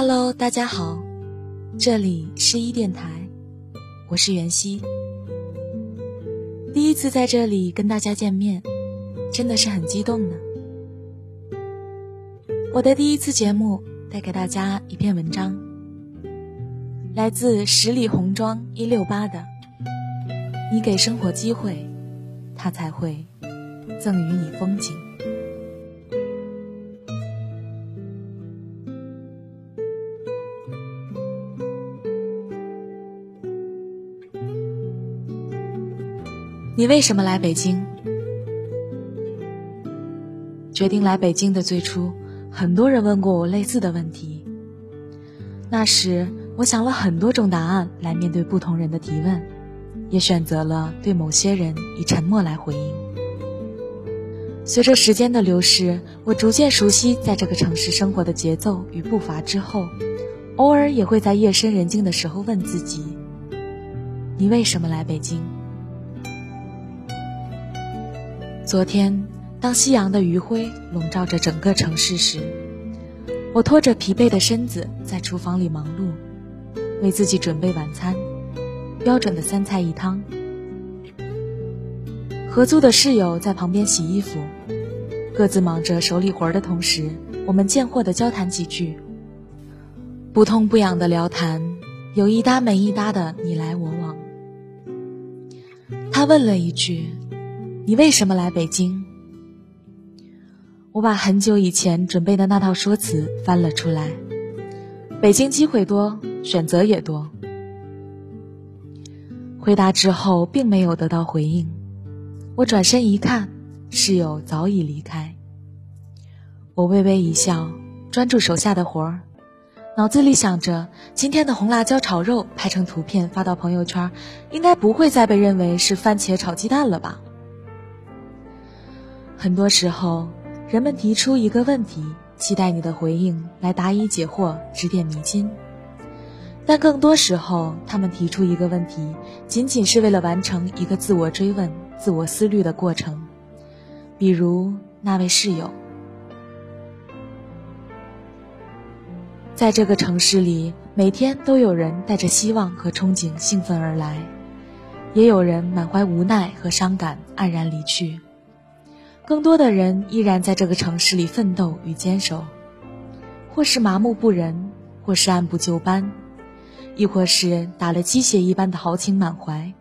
Hello，大家好，这里是一电台，我是袁熙。第一次在这里跟大家见面，真的是很激动呢。我的第一次节目带给大家一篇文章，来自十里红妆一六八的。你给生活机会，它才会赠予你风景。你为什么来北京？决定来北京的最初，很多人问过我类似的问题。那时，我想了很多种答案来面对不同人的提问，也选择了对某些人以沉默来回应。随着时间的流逝，我逐渐熟悉在这个城市生活的节奏与步伐之后，偶尔也会在夜深人静的时候问自己：你为什么来北京？昨天，当夕阳的余晖笼罩着整个城市时，我拖着疲惫的身子在厨房里忙碌，为自己准备晚餐，标准的三菜一汤。合租的室友在旁边洗衣服，各自忙着手里活的同时，我们贱货的交谈几句，不痛不痒的聊谈，有一搭没一搭的你来我往。他问了一句。你为什么来北京？我把很久以前准备的那套说辞翻了出来。北京机会多，选择也多。回答之后并没有得到回应，我转身一看，室友早已离开。我微微一笑，专注手下的活儿，脑子里想着今天的红辣椒炒肉拍成图片发到朋友圈，应该不会再被认为是番茄炒鸡蛋了吧。很多时候，人们提出一个问题，期待你的回应来答疑解惑、指点迷津；但更多时候，他们提出一个问题，仅仅是为了完成一个自我追问、自我思虑的过程。比如那位室友，在这个城市里，每天都有人带着希望和憧憬兴奋而来，也有人满怀无奈和伤感黯然离去。更多的人依然在这个城市里奋斗与坚守，或是麻木不仁，或是按部就班，亦或是打了鸡血一般的豪情满怀。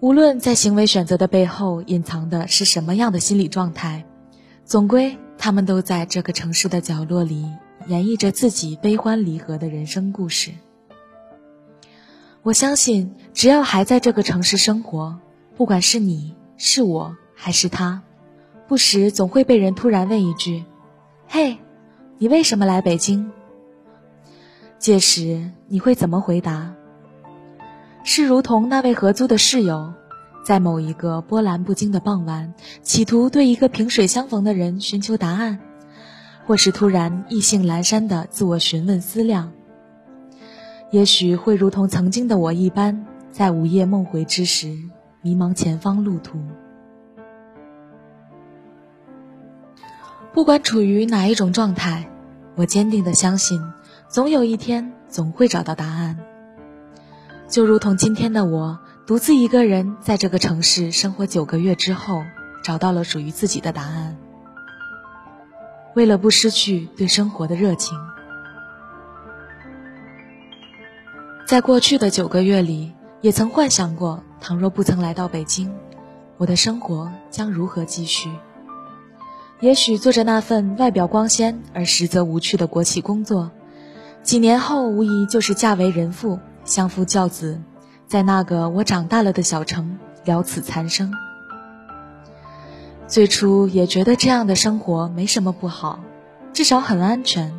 无论在行为选择的背后隐藏的是什么样的心理状态，总归他们都在这个城市的角落里演绎着自己悲欢离合的人生故事。我相信，只要还在这个城市生活，不管是你是我。还是他，不时总会被人突然问一句：“嘿，你为什么来北京？”届时你会怎么回答？是如同那位合租的室友，在某一个波澜不惊的傍晚，企图对一个萍水相逢的人寻求答案，或是突然意兴阑珊的自我询问思量？也许会如同曾经的我一般，在午夜梦回之时，迷茫前方路途。不管处于哪一种状态，我坚定的相信，总有一天总会找到答案。就如同今天的我，独自一个人在这个城市生活九个月之后，找到了属于自己的答案。为了不失去对生活的热情，在过去的九个月里，也曾幻想过，倘若不曾来到北京，我的生活将如何继续。也许做着那份外表光鲜而实则无趣的国企工作，几年后无疑就是嫁为人妇，相夫教子，在那个我长大了的小城了此残生。最初也觉得这样的生活没什么不好，至少很安全，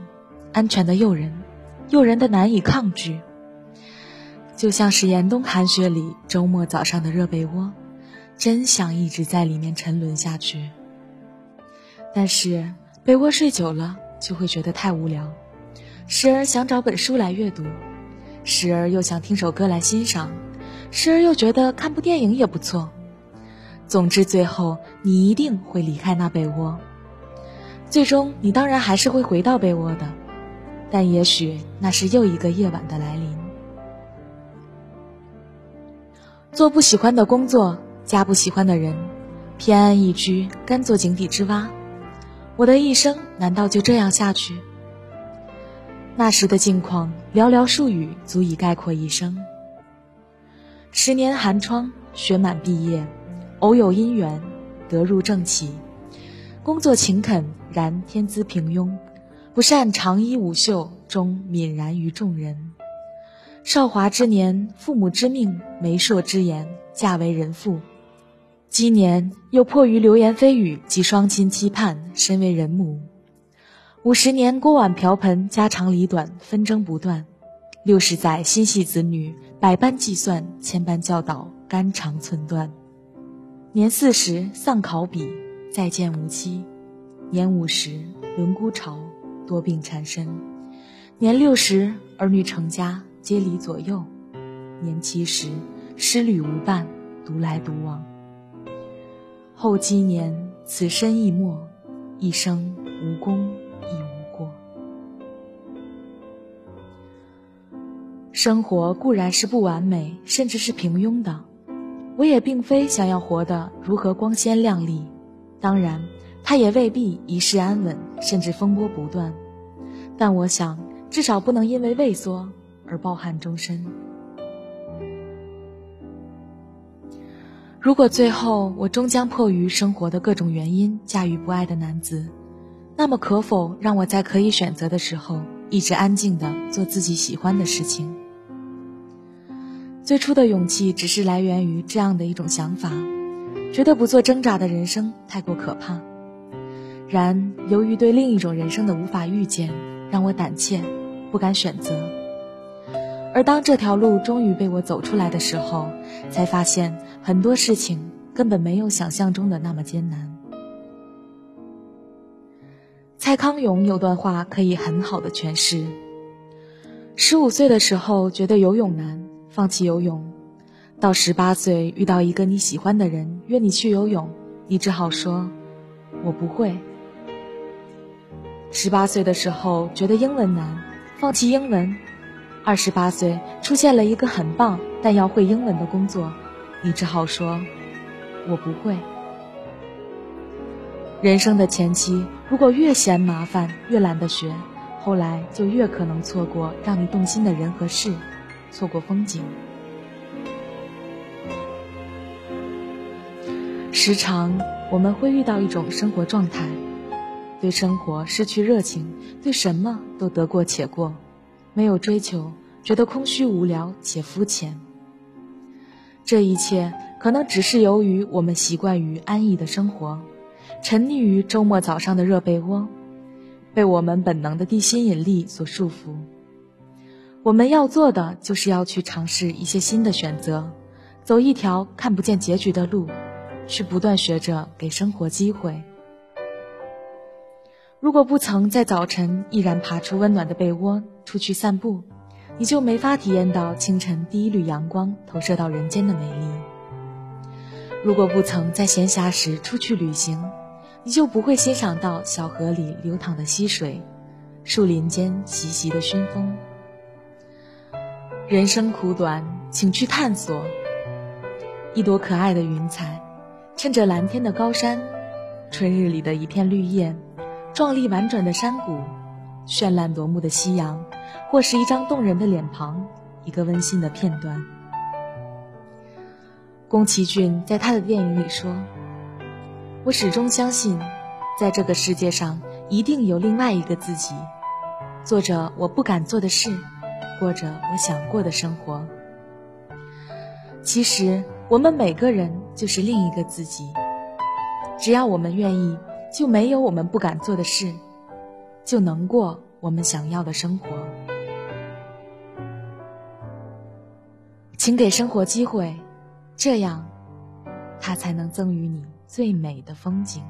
安全的诱人，诱人的难以抗拒。就像是严冬寒雪里周末早上的热被窝，真想一直在里面沉沦下去。但是被窝睡久了就会觉得太无聊，时而想找本书来阅读，时而又想听首歌来欣赏，时而又觉得看部电影也不错。总之，最后你一定会离开那被窝。最终，你当然还是会回到被窝的，但也许那是又一个夜晚的来临。做不喜欢的工作，嫁不喜欢的人，偏安一居，甘做井底之蛙。我的一生难道就这样下去？那时的境况，寥寥数语足以概括一生。十年寒窗，学满毕业，偶有姻缘，得入正妻。工作勤恳，然天资平庸，不善长衣舞袖，终泯然于众人。少华之年，父母之命，媒妁之言，嫁为人妇。今年又迫于流言蜚语及双亲期盼，身为人母。五十年锅碗瓢盆，家长里短，纷争不断。六十载心系子女，百般计算，千般教导，肝肠寸断。年四十丧考妣，再见无期。年五十轮孤巢，多病缠身。年六十儿女成家，皆离左右。年七十失旅无伴，独来独往。后积年，此身亦没，一生无功亦无过。生活固然是不完美，甚至是平庸的，我也并非想要活得如何光鲜亮丽，当然，他也未必一世安稳，甚至风波不断。但我想，至少不能因为畏缩而抱憾终身。如果最后我终将迫于生活的各种原因驾驭不爱的男子，那么可否让我在可以选择的时候，一直安静的做自己喜欢的事情？最初的勇气只是来源于这样的一种想法，觉得不做挣扎的人生太过可怕。然由于对另一种人生的无法预见，让我胆怯，不敢选择。而当这条路终于被我走出来的时候，才发现很多事情根本没有想象中的那么艰难。蔡康永有段话可以很好的诠释：十五岁的时候觉得游泳难。放弃游泳，到十八岁遇到一个你喜欢的人约你去游泳，你只好说：“我不会。”十八岁的时候觉得英文难，放弃英文。二十八岁出现了一个很棒但要会英文的工作，你只好说：“我不会。”人生的前期，如果越嫌麻烦，越懒得学，后来就越可能错过让你动心的人和事。错过风景，时常我们会遇到一种生活状态：对生活失去热情，对什么都得过且过，没有追求，觉得空虚无聊且肤浅。这一切可能只是由于我们习惯于安逸的生活，沉溺于周末早上的热被窝，被我们本能的地心引力所束缚。我们要做的就是要去尝试一些新的选择，走一条看不见结局的路，去不断学着给生活机会。如果不曾在早晨毅然爬出温暖的被窝出去散步，你就没法体验到清晨第一缕阳光投射到人间的美丽。如果不曾在闲暇时出去旅行，你就不会欣赏到小河里流淌的溪水，树林间习习的熏风。人生苦短，请去探索。一朵可爱的云彩，衬着蓝天的高山，春日里的一片绿叶，壮丽婉转的山谷，绚烂夺目的夕阳，或是一张动人的脸庞，一个温馨的片段。宫崎骏在他的电影里说：“我始终相信，在这个世界上一定有另外一个自己，做着我不敢做的事。”过着我想过的生活。其实，我们每个人就是另一个自己。只要我们愿意，就没有我们不敢做的事，就能过我们想要的生活。请给生活机会，这样，它才能赠予你最美的风景。